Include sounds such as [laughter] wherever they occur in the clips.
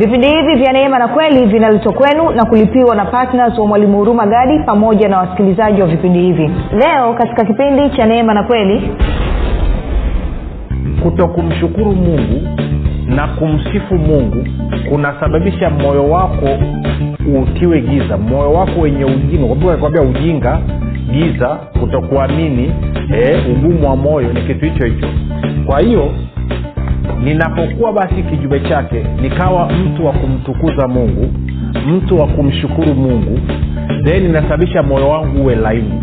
vipindi hivi vya neema na kweli vinaletwa kwenu na kulipiwa na ptns wa mwalimu huruma gadi pamoja na wasikilizaji wa vipindi hivi. Leo katika kipindi cha neema na kweli kuto kumshukuru mungu na kumsifu mungu kunasababisha moyo wako utiwe giza moyo wako wenye ujinga. Kwambia ujinga giza kutokuamini eh, ugumu wa moyo ni kitu hicho hicho. Kwa hiyo ninapokuwa basi kijube chake nikawa mtu wa kumtukuza mungu mtu wa kumshukuru mungu then inasababisha moyo wangu uwe laini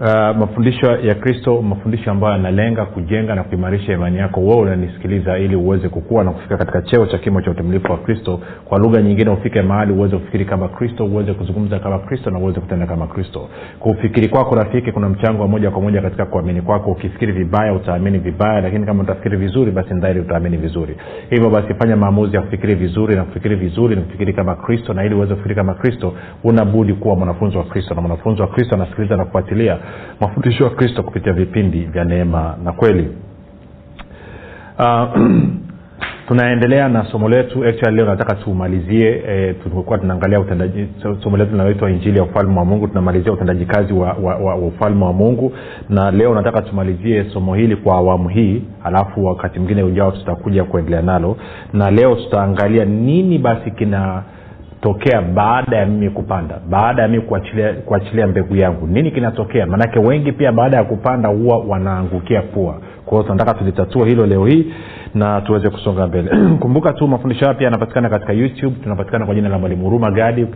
uh, mafundisho ya kristo mafundisho ambayo yanalenga kujenga na kuimarisha imani yako. Wewe unanisikiliza ili uweze kukua na kufika katika cheo cha kimo cha utimilifu wa kristo. Kwa lugha nyingine ufike mahali uweze kufikiri kama kristo uweze kuzungumza kama kristo na uweze kutenda kama kristo. Kufikiri kwako rafiki kuna mchango wa moja kwa moja katika kuamini kwako. Ukifikiri vibaya utaamini vibaya lakini kama utafikiri vizuri basi ndhahiri utaamini vizuri. Hivyo basi fanya maamuzi ya kufikiri vizuri na kufikiri vizuri na kufikiri kama kristo na ili uweze kufikiri kama kristo unabudi kuwa mwanafunzi wa kristo. Na mwanafunzi wa kristo anasikiliza na kufuatilia mafundisho ya kristo kupitia vipindi vya neema na kweli. Uh, [clears throat] tunaendelea na somo letu. Leo nataka tumalizie e, tulikuwa tunaangalia somo letu linaloitwa injili ya ufalme wa mungu. Tunamalizia utendaji kazi wa, wa, wa, wa ufalme wa mungu. Na leo nataka tumalizie somo hili kwa awamu hii alafu wakati mwingine ujao tutakuja kuendelea nalo. Na leo tutaangalia nini basi kina tokea baada ya mimi kupanda baada ya mimi kuachilia, mbegu yangu. Nini kinatokea? Maanake wengi pia baada ya kupanda huwa wanaangukia pua. Kwao tunataka tulitatue hilo leo hii na tuweze kusonga mbele. [clears throat] Kumbuka tu mafundisho hayo pia yanapatikana katika youtube tunapatikana kwa jina la mwalimu huruma gadi.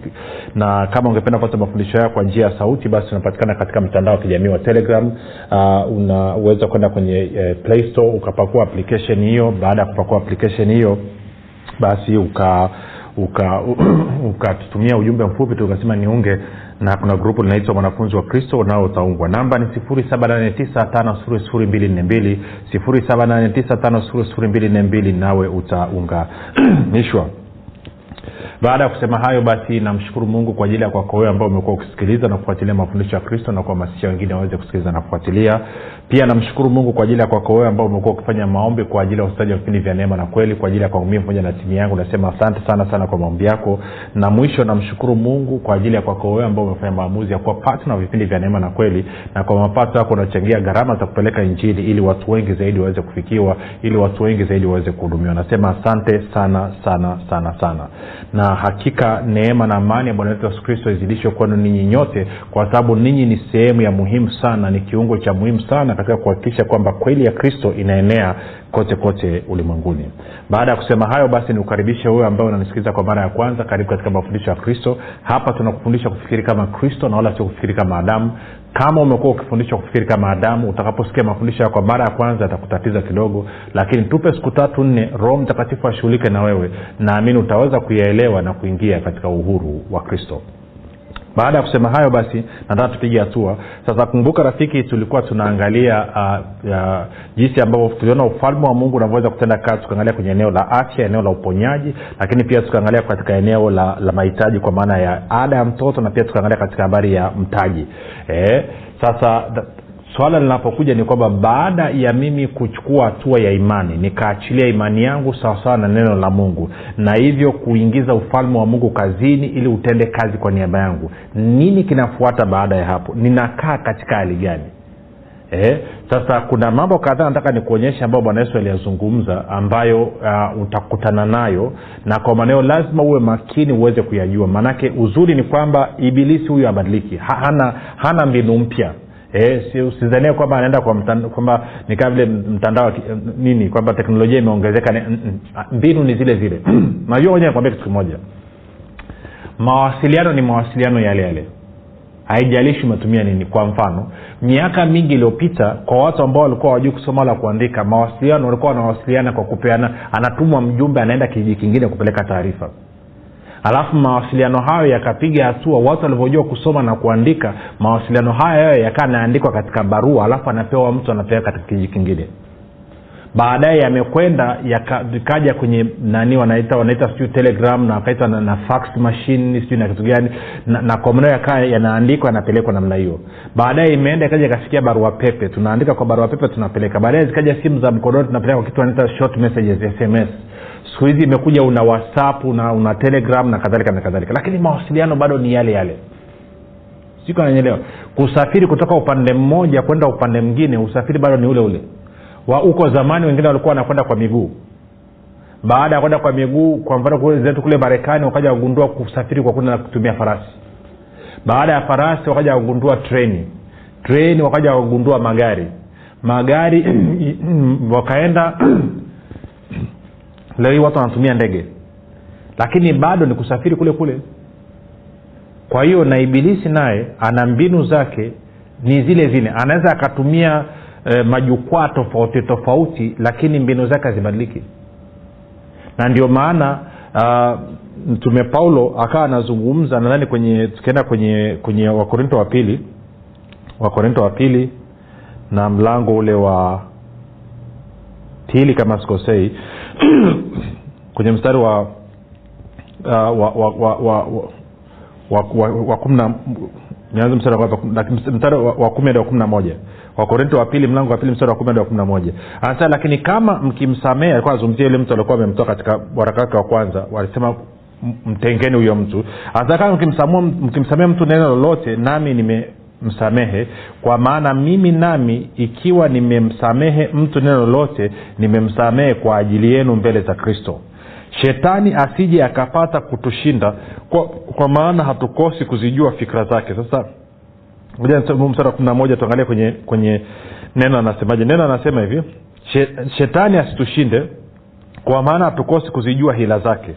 Na kama ungependa kupata mafundisho hayo kwa njia ya sauti basi tunapatikana katika mtandao wa kijamii wa telegram. Uh, unaweza kwenda kwenye uh, play store ukapakua application hiyo. Baada ya kupakua application hiyo basi uka [clears throat] ukatutumia uka ujumbe mfupi tu ukasema niunge na kuna grupu linaitwa mwanafunzi wa kristo nao utaungwa. Namba ni 7895242 7895242 nawe utaunganishwa [clears throat] baada ya kusema hayo basi namshukuru mungu kwa ajili ya kwako wewe ambao umekuwa ukisikiliza na kufuatilia mafundisho ya kristo na kuhamasisha wengine waweze kusikiliza na kufuatilia. Pia namshukuru mungu kwa ajili ya kwako wewe ambao umekuwa ukifanya maombi kwa ajili ya ustaji wa vipindi vya neema na kweli kwa ajili ya kwangu mii pamoja na timu yangu. Nasema asante sana sana kwa maombi yako. Na mwisho namshukuru mungu kwa ajili ya kwako wewe ambao umefanya maamuzi ya kuwa patna vipindi vya neema na kweli na kwa mapato yako unachangia gharama za kupeleka injili ili watu wengi zaidi waweze kufikiwa ili watu wengi zaidi waweze kuhudumiwa. Nasema asante sana sana sana sana na hakika neema na amani ya bwana wetu yesu kristo izidishwe kwenu ninyi nyote kwa sababu ninyi ni sehemu ya muhimu sana ni kiungo cha muhimu sana katika kuhakikisha kwamba kweli ya kristo inaenea kote kote ulimwenguni. Baada ya kusema hayo basi niukaribishe wewe ambaye unanisikiliza kwa mara ya kwanza. Karibu katika mafundisho ya kristo. Hapa tunakufundisha kufikiri kama kristo na wala sio kufikiri kama adamu. Kama umekuwa ukifundishwa kufikiri kama adamu utakaposikia mafundisho kwa mara ya kwanza yatakutatiza kidogo. Lakini tupe siku tatu nne roho mtakatifu ashughulike na wewe. Naamini utaweza kuyaelewa na kuingia katika uhuru wa kristo baada ya kusema hayo basi nataka tupige hatua. Sasa kumbuka rafiki tulikuwa tunaangalia uh, uh, jinsi ambavyo tuliona ufalme wa mungu unavyoweza kutenda kazi tukaangalia kwenye eneo la afya eneo la uponyaji lakini pia tukaangalia katika eneo la, la mahitaji kwa maana ya ada ya mtoto na pia tukaangalia katika habari ya mtaji. E, sasa swala linapokuja ni kwamba baada ya mimi kuchukua hatua ya imani nikaachilia imani yangu sawasawa na neno la mungu na hivyo kuingiza ufalme wa mungu kazini ili utende kazi kwa niaba yangu nini kinafuata baada ya hapo? Ninakaa katika hali gani? Eh, sasa kuna mambo kadhaa nataka nikuonyesha ambayo bwana yesu aliyazungumza ambayo uh, utakutana nayo na kwa maneo lazima uwe makini uweze kuyajua. Maanake uzuri ni kwamba ibilisi huyu abadiliki ha, hana, hana mbinu mpya E, si, usizanie kwamba anaenda kwa kwamba ni kama vile mtandao nini kwamba teknolojia imeongezeka mbinu ni zile zile. [clears throat] Najua moja nikwambia kitu kimoja. Mawasiliano ni mawasiliano yale yale. Haijalishi umetumia nini. Kwa mfano miaka mingi iliyopita kwa watu ambao walikuwa wajui kusoma wala kuandika mawasiliano walikuwa wanawasiliana kwa kupeana anatumwa mjumbe anaenda kijiji kingine kupeleka taarifa alafu mawasiliano hayo yakapiga hatua watu walivyojua kusoma na kuandika mawasiliano hayo yayo yakaa anaandikwa katika barua alafu anapewa mtu anapewa katika kijiji kingine. Baadaye yamekwenda yakaja kwenye nani wanaita wanaita sijui telegram na wakaita na, na fax machine sijui na kitu gani na, na yakaa yanaandikwa yanapelekwa namna hiyo. Baadaye imeenda ikaja ikasikia barua pepe. Tunaandika kwa barua pepe tunapeleka. Baadaye zikaja simu za mkononi tunapeleka kwa kitu wanaita short messages sms siku hizi imekuja una whatsapp una, una telegram na kadhalika na kadhalika. Lakini mawasiliano bado ni yale yale. Siku ananyelewa kusafiri kutoka upande mmoja kwenda upande mwingine usafiri bado ni ule ule. Wa huko zamani wengine walikuwa wanakwenda kwa miguu. Baada ya kwenda kwa miguu kwa mfano zetu kule marekani wakaja wagundua kusafiri kwa kwenda kutumia farasi. Baada ya farasi wakaja wagundua treni. Treni wakaja wagundua magari. Magari [clears throat] wakaenda [clears throat] leo hii watu wanatumia ndege. Lakini bado ni kusafiri kule kule. Kwa hiyo na ibilisi naye ana mbinu zake ni zile zile. Anaweza akatumia e, majukwaa tofauti tofauti lakini mbinu zake hazibadiliki. Na ndio maana uh, mtume paulo akawa anazungumza nadhani kwenye tukienda kwenye kwenye wakorinto wa pili wakorinto wa pili na mlango ule wa pili kama sikosei [coughs] kwenye mstari wa uh, wa nianze mstari wa mstari wa kumi hadi wa kumi na moja wakorinto wa pili mlango wa pili mstari wa kumi hadi wa kumi na moja. Anasema lakini kama mkimsamehe alikuwa anazungumzia yule mtu alikuwa amemtoa katika waraka wake wa kwanza walisema mtengeni huyo mtu. Anasema kama mkimsamehe mtu neno lolote nami nimemsamehe kwa maana mimi nami ikiwa nimemsamehe mtu neno lolote nimemsamehe kwa ajili yenu mbele za kristo. Shetani asije akapata kutushinda kwa, kwa maana hatukosi kuzijua fikra zake. Sasa mstari wa kumi na moja tuangalie kwenye kwenye neno anasemaje. Neno anasema hivi shetani asitushinde kwa maana hatukosi kuzijua hila zake.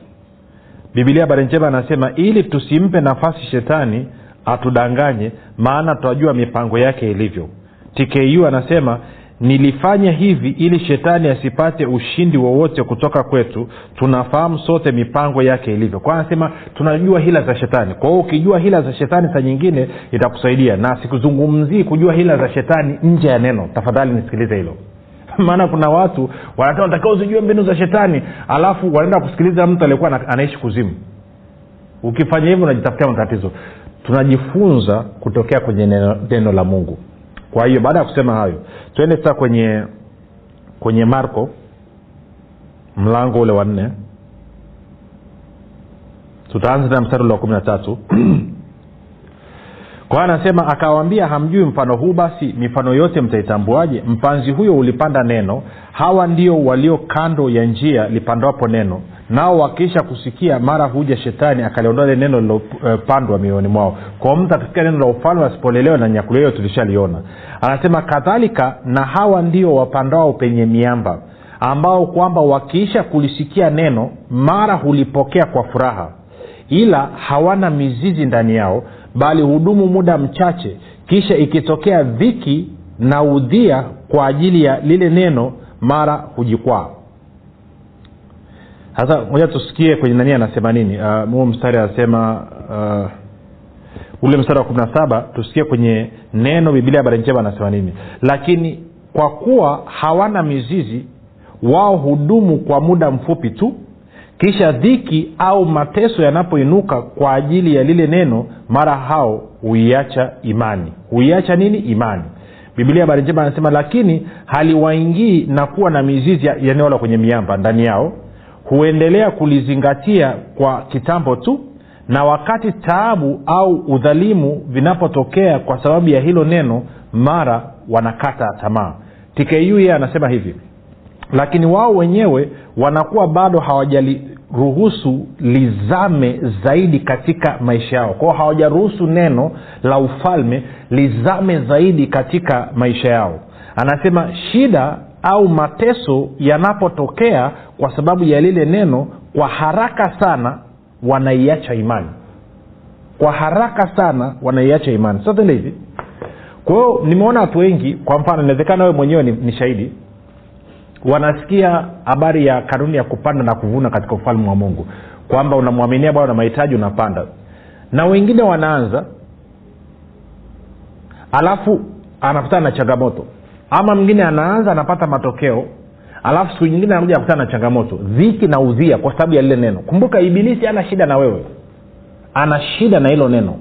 Bibilia habari njema anasema ili tusimpe nafasi shetani atudanganye maana twajua mipango yake ilivyo. Tku anasema nilifanya hivi ili shetani asipate ushindi wowote kutoka kwetu. Tunafahamu sote mipango yake ilivyo. Kwa anasema tunajua hila za shetani. Kwa hiyo ukijua hila za shetani saa nyingine itakusaidia. Na sikuzungumzii kujua hila za shetani nje ya neno. Tafadhali nisikilize hilo. [laughs] Maana kuna watu wanatakiwa uzijue mbinu za shetani. Alafu wanaenda kusikiliza mtu aliyekuwa anaishi kuzimu. Ukifanya hivyo unajitafutia matatizo tunajifunza kutokea kwenye neno, neno la mungu. Kwa hiyo baada ya kusema hayo twende sasa kwenye kwenye marko mlango ule wa nne. Tutaanza na mstari ule wa kumi na tatu. [clears throat] Kwa hiyo anasema akawaambia hamjui mfano huu basi mifano yote mtaitambuaje? Mpanzi huyo ulipanda neno. Hawa ndio walio kando ya njia lipandwapo neno nao wakiisha kusikia mara huja shetani akaliondoa ile neno lilopandwa mioyoni mwao. Kwa mtu akisikia neno la ufalme asipolelewa na nyakulia hiyo tulishaliona. Anasema kadhalika na hawa ndio wapandao penye miamba ambao kwamba wakiisha kulisikia neno mara hulipokea kwa furaha. Ila hawana mizizi ndani yao bali hudumu muda mchache. Kisha ikitokea dhiki na udhia kwa ajili ya lile neno mara hujikwaa sasa moja tusikie kwenye nani anasema nini. Uh, mstari anasema uh, ule mstari wa kumi na saba tusikie kwenye neno biblia habari njema anasema nini. Lakini kwa kuwa hawana mizizi wao hudumu kwa muda mfupi tu kisha dhiki au mateso yanapoinuka kwa ajili ya lile neno mara hao huiacha imani. Huiacha nini? Imani. Biblia habari njema anasema lakini haliwaingii na kuwa na mizizi ya eneo la kwenye miamba ndani yao huendelea kulizingatia kwa kitambo tu na wakati taabu au udhalimu vinapotokea kwa sababu ya hilo neno mara wanakata tamaa. Tku yeye anasema hivi lakini wao wenyewe wanakuwa bado hawajaliruhusu lizame zaidi katika maisha yao. Kwao hawajaruhusu neno la ufalme lizame zaidi katika maisha yao. Anasema shida au mateso yanapotokea kwa sababu ya lile neno kwa haraka sana wanaiacha imani. Kwa haraka sana wanaiacha imani. Sasa hivi. Kwa hiyo nimeona watu wengi kwa mfano inawezekana wewe mwenyewe ni, ni shahidi. Wanasikia habari ya kanuni ya kupanda na kuvuna katika ufalme wa mungu. Kwamba unamwaminia bwana na mahitaji unapanda. Na wengine wanaanza. Alafu anakutana na changamoto ama mwingine anaanza anapata matokeo. Alafu siku nyingine anakuja akutana na changamoto. Dhiki na udhia kwa sababu ya lile neno. Kumbuka ibilisi ana shida na wewe. Ana shida na hilo neno.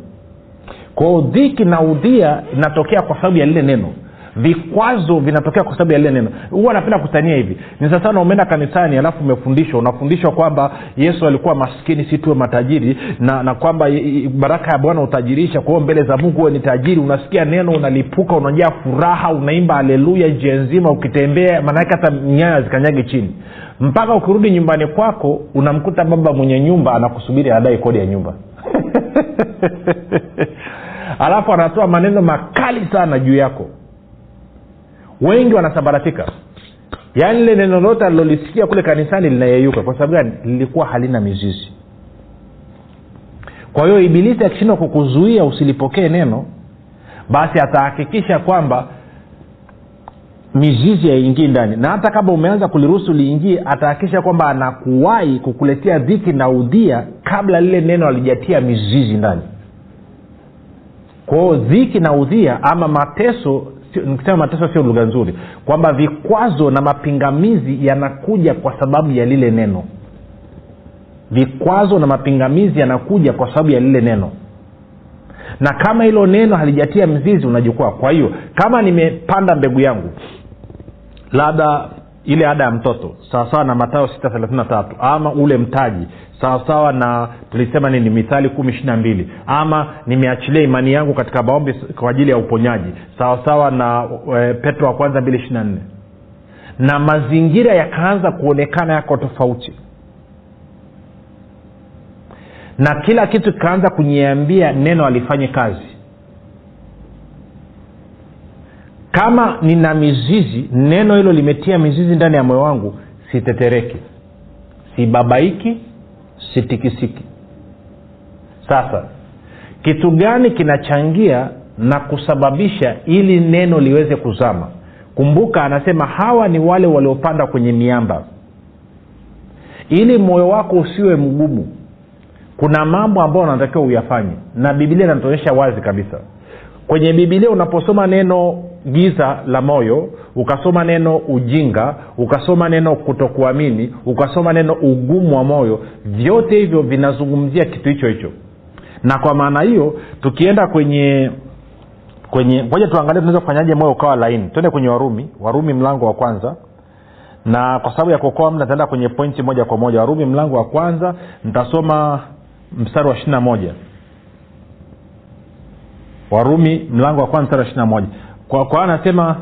Kwao dhiki na udhia inatokea kwa sababu ya lile neno vikwazo vinatokea kwa sababu ya lile neno. Huwa anapenda kutania hivi. Ni sasana umeenda kanisani alafu umefundishwa. Unafundishwa kwamba yesu alikuwa maskini si tuwe matajiri na na kwamba baraka ya bwana utajirisha. Kwa hiyo mbele za mungu huwe ni tajiri. Unasikia neno unalipuka unajaa furaha unaimba haleluya njia nzima. Ukitembea maanake hata nyaya zikanyagi chini. Mpaka ukirudi nyumbani kwako unamkuta baba mwenye nyumba anakusubiri adai kodi ya nyumba. [laughs] Alafu anatoa maneno makali sana juu yako wengi wanasambaratika. Yaani lile neno lote alilolisikia kule kanisani linayeyuka. Kwa sababu gani? Lilikuwa halina mizizi. Kwa hiyo ibilisi akishindwa kukuzuia usilipokee neno basi atahakikisha kwamba mizizi yaingii ndani. Na hata kama umeanza kuliruhusu liingie atahakikisha kwamba anakuwai kukuletea dhiki na udhia kabla lile neno alijatia mizizi ndani. Kwao dhiki na udhia ama mateso nikisema mateso sio lugha nzuri. Kwamba vikwazo na mapingamizi yanakuja kwa sababu ya lile neno. Vikwazo na mapingamizi yanakuja kwa sababu ya lile neno. Na kama hilo neno halijatia mzizi unajukwaa kwa hiyo kama nimepanda mbegu yangu labda ile ada ya mtoto sawasawa na matayo sita thelathini na tatu ama ule mtaji sawasawa na tulisema nini mithali kumi ishiri na mbili ama nimeachilia imani yangu katika maombi kwa ajili ya uponyaji sawasawa na e, petro wa kwanza mbili ishiri na nne. Na mazingira yakaanza kuonekana yako tofauti. Na kila kitu kikaanza kunyiambia neno alifanye kazi kama nina mizizi neno hilo limetia mizizi ndani ya moyo wangu sitetereki. Sibabaiki sitikisiki. Sasa kitu gani kinachangia na kusababisha ili neno liweze kuzama? Kumbuka anasema hawa ni wale waliopanda kwenye miamba. Ili moyo wako usiwe mgumu kuna mambo ambayo unatakiwa uyafanye. Na bibilia inatuonyesha wazi kabisa. Kwenye bibilia unaposoma neno giza la moyo ukasoma neno ujinga ukasoma neno kutokuamini ukasoma neno ugumu wa moyo vyote hivyo vinazungumzia kitu hicho hicho. Na kwa maana hiyo tukienda kwenye kwenye moja tuangalie tunaweza kufanyaje moyo ukawa laini. Twende kwenye warumi warumi mlango wa kwanza. Na kwa sababu ya kuokoa mda nitaenda kwenye pointi moja kwa moja. Warumi mlango wa kwanza nitasoma mstari wa ishirina moja. Warumi mlango wa kwanza mstari wa ishirina moja kwa kwa anasema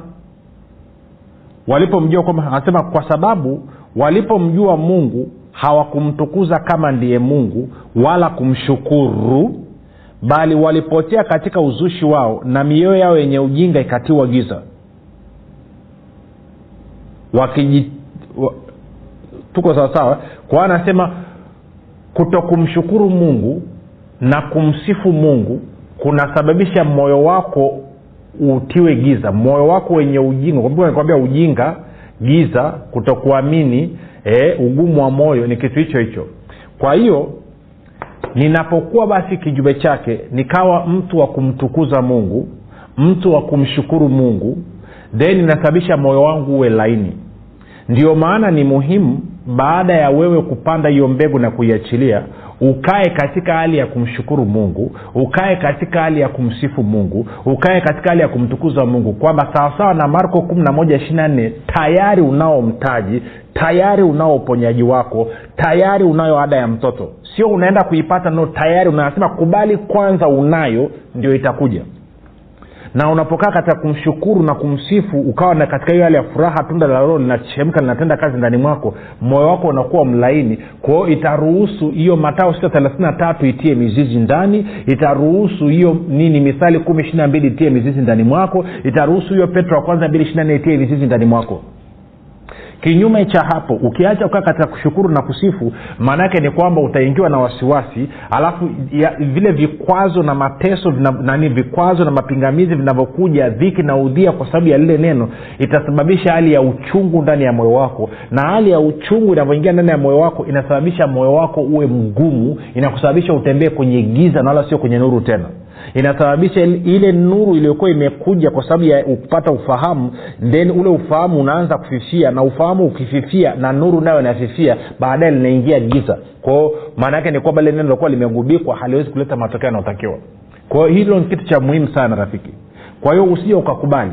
walipomjua kwamba anasema kwa sababu walipomjua mungu hawakumtukuza kama ndiye mungu wala kumshukuru bali walipotea katika uzushi wao na mioyo yao yenye ujinga ikatiwa giza. Wakiji wa, tuko sawasawa kwa anasema kutokumshukuru mungu na kumsifu mungu kunasababisha moyo wako utiwe giza. Moyo wako wenye ujinga kwambia ujinga giza kutokuamini e, ugumu wa moyo ni kitu hicho hicho. Kwa hiyo ninapokuwa basi kijube chake nikawa mtu wa kumtukuza mungu mtu wa kumshukuru mungu then inasababisha moyo wangu uwe laini. Ndio maana ni muhimu baada ya wewe kupanda hiyo mbegu na kuiachilia ukae katika hali ya kumshukuru mungu ukae katika hali ya kumsifu mungu ukae katika hali ya kumtukuza mungu kwamba sawasawa na marko 11 tayari unao mtaji tayari unao uponyaji wako tayari unayo ada ya mtoto. Sio unaenda kuipata no tayari unasema kubali kwanza unayo ndio itakuja na unapokaa katika kumshukuru na kumsifu ukawa na katika hiyo hali ya furaha tunda la roho linachemka linatenda kazi ndani mwako moyo wako unakuwa mlaini. Kwao itaruhusu hiyo matao sita thelathini tatu itie mizizi ndani itaruhusu hiyo nini mithali kumi ishiri na mbili itie mizizi ndani mwako itaruhusu hiyo petro wa kwanza mbili ishiri na nne itie mizizi ndani mwako kinyume cha hapo ukiacha kukaa katika kushukuru na kusifu maana yake ni kwamba utaingiwa na wasiwasi alafu ya, vile vikwazo na mateso vina, nani vikwazo na mapingamizi vinavyokuja dhiki na udhia kwa sababu ya lile neno itasababisha hali ya uchungu ndani ya moyo wako. Na hali ya uchungu inavyoingia ndani ya moyo wako inasababisha moyo wako uwe mgumu inakusababisha utembee kwenye giza na wala sio kwenye nuru tena inasababisha ile nuru iliyokuwa imekuja kwa sababu ya kupata ufahamu then ule ufahamu unaanza kufifia na ufahamu ukififia na nuru nayo inafifia baadaye linaingia giza. Kwao maana yake ni kwamba neno lilokuwa limegubikwa haliwezi kuleta matokeo yanayotakiwa. Kwao hilo ni kitu cha muhimu sana rafiki. Kwa hiyo usije ukakubali.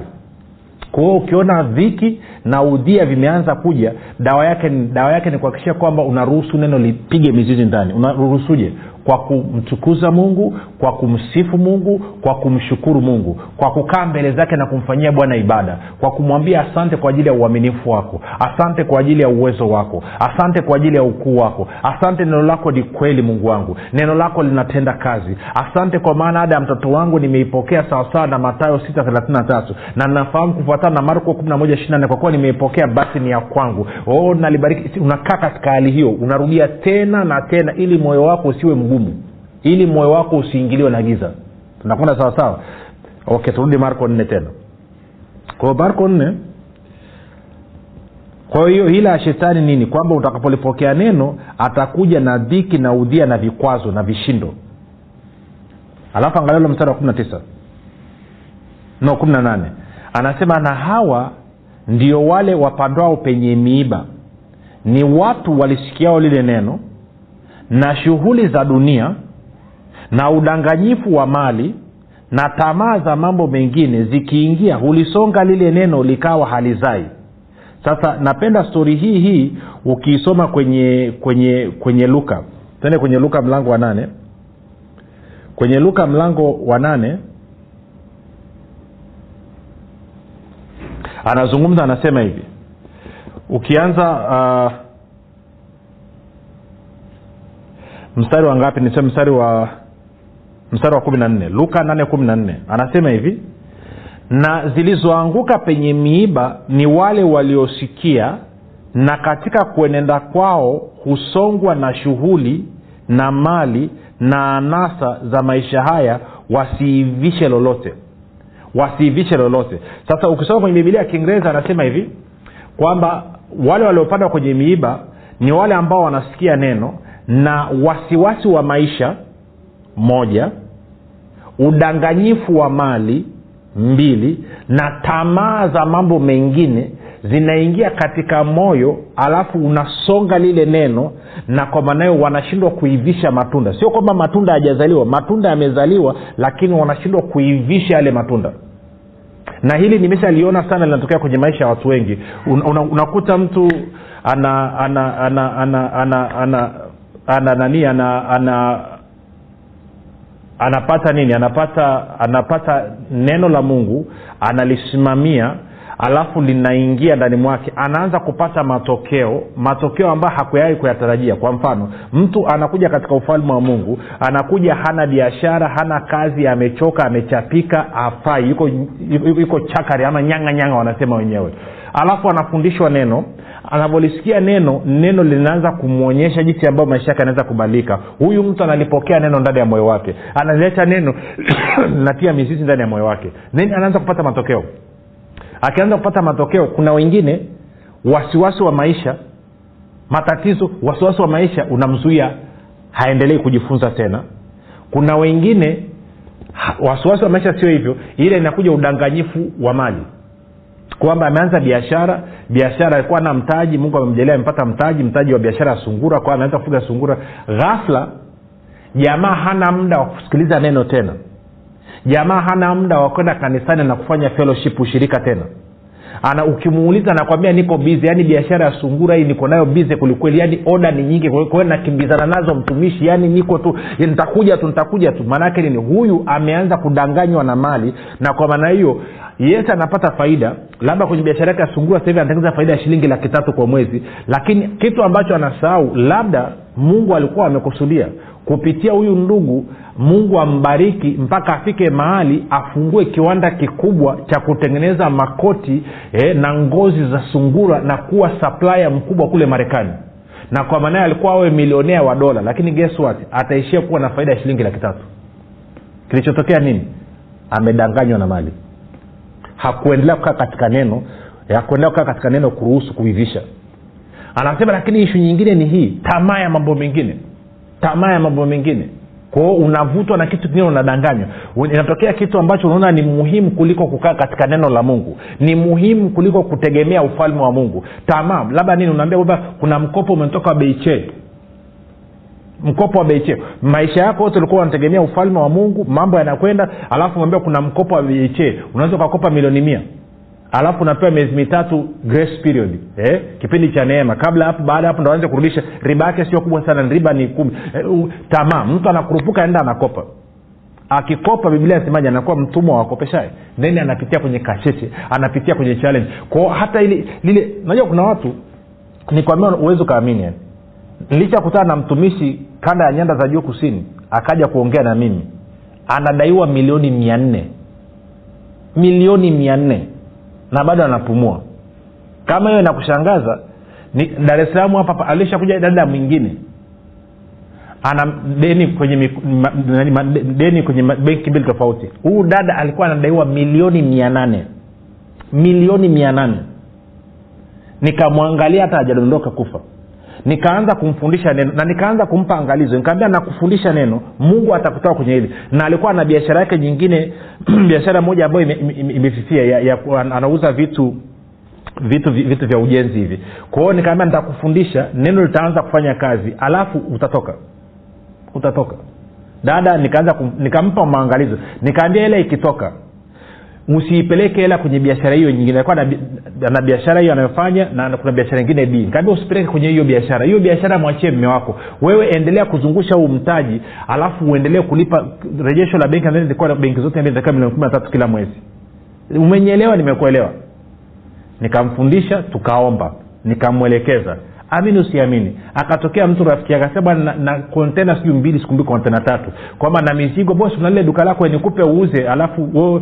Kwao ukiona dhiki na udhia vimeanza kuja dawa yake dawa yake ni kuhakikisha kwamba unaruhusu neno lipige mizizi ndani. Unaruhusuje kwa kumtukuza mungu kwa kumsifu mungu kwa kumshukuru mungu kwa kukaa mbele zake na kumfanyia bwana ibada kwa kumwambia asante kwa ajili ya uaminifu wako asante kwa ajili ya uwezo wako asante kwa ajili ya ukuu wako asante neno lako ni kweli mungu wangu neno lako linatenda kazi asante kwa maana ada ya mtoto wangu nimeipokea sawasawa na matayo 633 na nafahamu kufuatana na marko 11 kwa kuwa nimeipokea basi ni ya kwangu. Oh, nalibariki unakaa katika hali hiyo unarudia tena na tena ili moyo wako usiwe mgumu ili moyo wako usiingiliwe na giza. Tunakwenda sawasawa okay turudi marko nne tena. Kwao marko nne kwa hiyo hila ya shetani nini? Kwamba utakapolipokea neno atakuja na dhiki na udhia na vikwazo na vishindo. Alafu angalia ule mstari wa kumi na tisa. No kumi na nane. Anasema na hawa ndio wale wapandwao penye miiba. Ni watu walisikiao lile neno na shughuli za dunia na udanganyifu wa mali na tamaa za mambo mengine zikiingia hulisonga lile neno likawa halizai. Sasa napenda stori hii hii ukiisoma kwenye kwenye kwenye luka. Tende kwenye luka mlango wa nane. Kwenye luka mlango wa nane anazungumza anasema hivi. Ukianza uh, mstari wa ngapi? Niseme mstari wa mstari wa kumi na nne. Luka nane kumi na nne. Anasema hivi na zilizoanguka penye miiba ni wale waliosikia na katika kuenenda kwao husongwa na shughuli na mali na anasa za maisha haya wasiivishe lolote. Wasiivishe lolote. Sasa ukisoma kwenye bibilia ya kiingereza anasema hivi kwamba wale waliopandwa kwenye miiba ni wale ambao wanasikia neno na wasiwasi wa maisha moja udanganyifu wa mali mbili na tamaa za mambo mengine zinaingia katika moyo alafu unasonga lile neno na kwa maanayo wanashindwa kuivisha matunda. Sio kwamba matunda hayajazaliwa matunda yamezaliwa lakini wanashindwa kuivisha yale matunda. Na hili nimeshaliona sana linatokea kwenye maisha ya watu wengi. Un, una, unakuta mtu ana ana ana ana ana, ana ana nani ana ana anapata nini? Anapata anapata neno la mungu analisimamia alafu linaingia ndani mwake. Anaanza kupata matokeo matokeo ambayo hakuyawahi kuyatarajia. Kwa mfano mtu anakuja katika ufalme wa mungu anakuja hana biashara hana kazi amechoka amechapika afai yuko, yuko chakari ama nyanga nyanga wanasema wenyewe. Alafu anafundishwa neno anavyolisikia neno neno linaanza kumwonyesha jinsi ambayo maisha yake anaweza kubadilika. Huyu mtu analipokea neno ndani ya moyo wake. Analiacha neno [coughs] linatia mizizi ndani ya moyo wake. Then anaanza kupata matokeo. Akianza kupata matokeo kuna wengine wasiwasi wa maisha matatizo wasiwasi wa maisha unamzuia haendelei kujifunza tena. Kuna wengine wasiwasi wa maisha sio hivyo ile inakuja udanganyifu wa mali kwamba ameanza biashara biashara alikuwa na mtaji mungu amemjalia amepata mtaji mtaji wa biashara ya sungura kwa ameanza kufuga sungura. Ghafla jamaa hana muda wa kusikiliza neno tena. Jamaa hana muda wa kwenda kanisani na kufanya fellowship ushirika tena ana ukimuuliza nakwambia niko bize yaani biashara ya sungura hii niko nayo bize kwelikweli yaani oda ni nyingi kwahiyo nakimbizana nazo mtumishi yaani niko tu nitakuja tu nitakuja tu. Maanaake nini? Huyu ameanza kudanganywa na mali na kwa maana hiyo yesu anapata faida labda kwenye biashara yake ya sungura sahivi anatengeneza faida ya shilingi laki tatu kwa mwezi lakini kitu ambacho anasahau labda mungu alikuwa amekusudia kupitia huyu ndugu mungu ambariki mpaka afike mahali afungue kiwanda kikubwa cha kutengeneza makoti eh, na ngozi za sungura na kuwa saplaya mkubwa kule marekani. Na kwa maanaye alikuwa awe milionea wa dola lakini guess what? Ataishia kuwa na faida ya shilingi laki tatu. Kilichotokea nini? Amedanganywa na mali. Hakuendelea kukaa katika neno hakuendelea kukaa katika neno kuruhusu kuivisha. Anasema lakini ishu nyingine ni hii tamaa ya mambo mengine tamaa ya mambo mengine. Kwao unavutwa na kitu kingine unadanganywa. Inatokea kitu ambacho unaona ni muhimu kuliko kukaa katika neno la mungu. Ni muhimu kuliko kutegemea ufalme wa mungu. Tamaa labda nini unaambia kwamba kuna mkopo umetoka beichee mkopo wa beichee maisha yako yote ulikuwa unategemea ufalme wa mungu mambo yanakwenda alafu unaambia kuna mkopo wa beichee unaweza ukakopa milioni mia alafu unapewa miezi mitatu grace period eh? kipindi cha neema. Kabla hapo baada hapo ndo kurudisha. Riba yake sio kubwa sana riba ni kumi. Eh, uh, tamaa. Mtu anakurupuka enda anakopa. Akikopa biblia nasemaji anakuwa mtumwa wa wakopeshae then anapitia kwenye kasheshe anapitia kwenye challenge. Kwao hata ili lile unajua kuna watu nikwambia uwezi ukaamini yani. Nilichakutana na mtumishi kanda ya nyanda za juu kusini akaja kuongea na mimi anadaiwa milioni mia nne. Milioni mia nne na bado anapumua. Kama hiyo inakushangaza ni dar es salaam hapa alishakuja dada mwingine. Ana deni kwenye deni kwenye benki mbili tofauti. Huu dada alikuwa anadaiwa milioni mia nane. Milioni mia nane. Nikamwangalia hata hajadondoka kufa nikaanza kumfundisha neno na nikaanza kumpa angalizo. Nikaambia nakufundisha neno mungu atakutoa kwenye hili. Na alikuwa na biashara yake nyingine [clears throat] biashara moja ambayo imefifia anauza vitu vitu vitu vya ujenzi hivi. Kwa hiyo nikaambia nitakufundisha neno litaanza kufanya kazi alafu utatoka. Utatoka. Dada nikaanza nikampa maangalizo nikaambia ile ikitoka usiipeleke hela kwenye biashara hiyo nyingine. Alikuwa na biashara hiyo anayofanya na kuna biashara ingine b kaambia usipeleke kwenye hiyo biashara. Hiyo biashara mwachie mme wako. Wewe endelea kuzungusha huu mtaji alafu uendelee kulipa rejesho la benki zilikuwa benki zote takiwa milioni kumi na tatu kila mwezi. Umenyeelewa nimekuelewa. Nikamfundisha tukaomba. Nikamwelekeza amini usiamini akatokea mtu rafiki akasema na, na kontena sijui mbili siku mbili kontena tatu. Kwamba na mizigo bos unalile duka lako nikupe uuze alafu wewe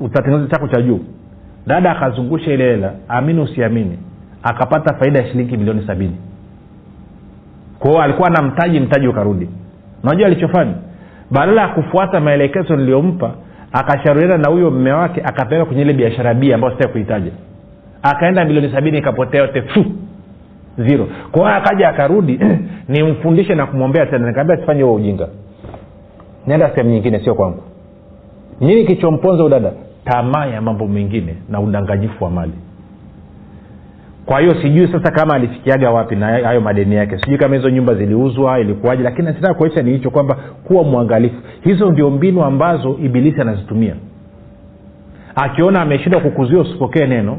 utatengeneza chako cha juu. Dada akazungusha ile hela amini usiamini akapata faida ya shilingi milioni sabini. Kwao alikuwa na mtaji mtaji ukarudi. Unajua alichofanya? Badala ya kufuata maelekezo niliyompa akashauriana na huyo mme wake akapeleka kwenye ile biashara bia ambayo sitaki kuitaja. Akaenda milioni sabini ikapotea yote fu zero. Kwa akaja akarudi [clears throat] nimfundishe na kumwombea tena. Nikaambia sifanye huo ujinga. Nenda sehemu nyingine sio kwangu. Nini kichomponza udada tamaa ya mambo mengine na udanganyifu wa mali. Kwa hiyo sijui sasa kama alifikiaga wapi na hayo madeni yake. Sijui kama hizo nyumba ziliuzwa ilikuwaje lakini nataka kuonyesha ni hicho kwamba kuwa mwangalifu. Hizo ndio mbinu ambazo ibilisi anazitumia. Akiona ameshindwa kukuzuia usipokee neno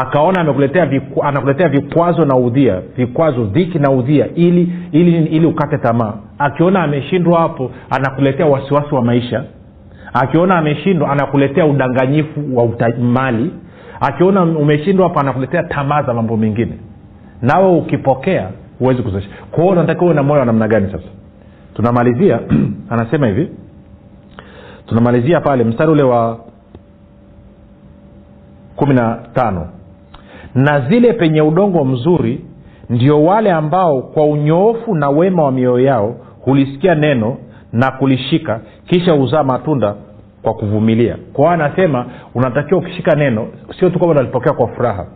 akaona amekuletea viku, anakuletea vikwazo na udhia vikwazo dhiki na udhia ili ili ili ukate tamaa. Akiona ameshindwa hapo anakuletea wasiwasi wa maisha. Akiona ameshindwa anakuletea udanganyifu wa mali. Akiona umeshindwa hapo anakuletea tamaa za mambo mengine. Nawe ukipokea huwezi kuzesha. Kwao unatakiwa na moyo wa namna gani sasa? Tunamalizia [clears throat] anasema hivi. Tunamalizia pale mstari ule wa kumi na tano na zile penye udongo mzuri ndio wale ambao kwa unyoofu na wema wa mioyo yao hulisikia neno na kulishika kisha huzaa matunda kwa kuvumilia. Kwao anasema unatakiwa ukishika neno sio tu kwamba unalipokea kwa furaha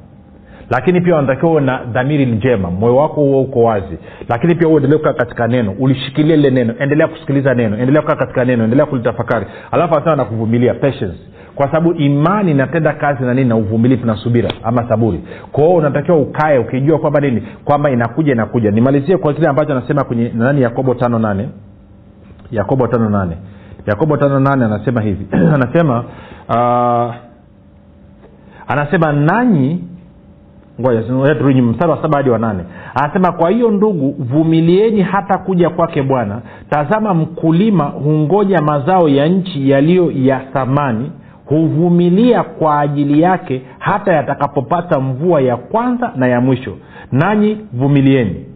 lakini pia unatakiwa uwe na dhamiri njema. Moyo wako huo uko wazi lakini pia uendelee kukaa katika neno ulishikilia lile neno endelea kusikiliza neno endelea kukaa katika neno endelea kulitafakari. Alafu anasema na kuvumilia patience kwa sababu imani inatenda kazi na nini? Na uvumilivu na subira ama saburi. Kwao unatakiwa ukae ukijua kwamba nini? Kwamba inakuja inakuja. Nimalizie kwa kile ambacho anasema kwenye nani? Yakobo tano nane. Yakobo tano nane. Yakobo tano nane anasema hivi. [clears throat] Anasema uh, anasema nanyi mstari wa saba hadi wa nane. Anasema kwa hiyo ndugu vumilieni hata kuja kwake bwana. Tazama mkulima hungoja mazao ya nchi yaliyo ya thamani huvumilia kwa ajili yake hata yatakapopata mvua ya kwanza na ya mwisho. Nanyi vumilieni.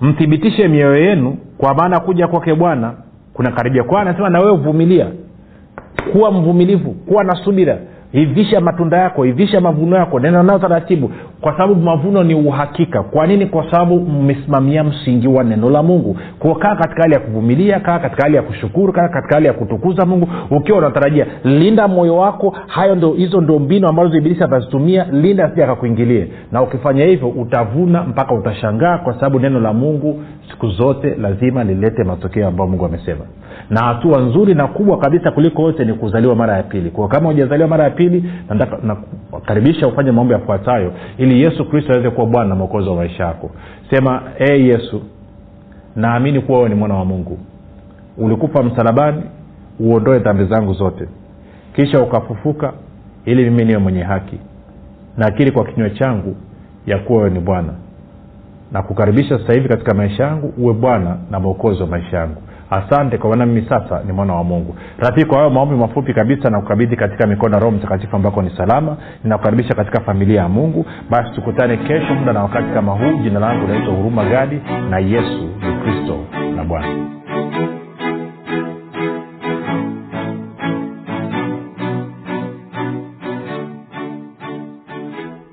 Mthibitishe mioyo yenu kwa maana kuja kwake bwana kuna karibia kwa anasema na wewe vumilia. Kuwa mvumilivu kuwa na subira ivisha matunda yako ivisha mavuno yako nena nao taratibu. Kwa sababu mavuno ni uhakika. Kwa nini? Kwa sababu mmesimamia msingi wa neno la mungu. Kwa kaa katika hali ya kuvumilia kaa katika hali ya kushukuru kaa katika hali ya kutukuza mungu. Ukiwa unatarajia linda moyo wako. Hayo ndo hizo ndo mbinu ambazo ibilisi atazitumia. Linda sija akakuingilie. Na ukifanya hivyo utavuna mpaka utashangaa kwa sababu neno la mungu siku zote lazima lilete matokeo ambayo mungu amesema na hatua nzuri na kubwa kabisa kuliko yote ni kuzaliwa mara ya pili. Kwa kama hujazaliwa mara ya pili nakaribisha ufanye mambo yafuatayo ili yesu kristo aweze kuwa bwana na mwokozi wa maisha yako. Sema e hey yesu naamini kuwa wewe ni mwana wa mungu. Ulikufa msalabani uondoe dhambi zangu zote. Kisha ukafufuka ili mimi niwe mwenye haki. Nakiri kwa kinywa changu ya kuwa wewe ni bwana. Na kukaribisha sasa hivi katika maisha yangu uwe bwana na mwokozi wa maisha yangu asante kwa maana mimi sasa ni mwana wa mungu. Rafiki kwa hayo maombi mafupi kabisa na kukabidhi katika mikono ya roho mtakatifu ambako ni salama ninakukaribisha katika familia ya mungu. Basi tukutane kesho muda na wakati kama huu. Jina langu naitwa huruma gadi na yesu ni kristo na bwana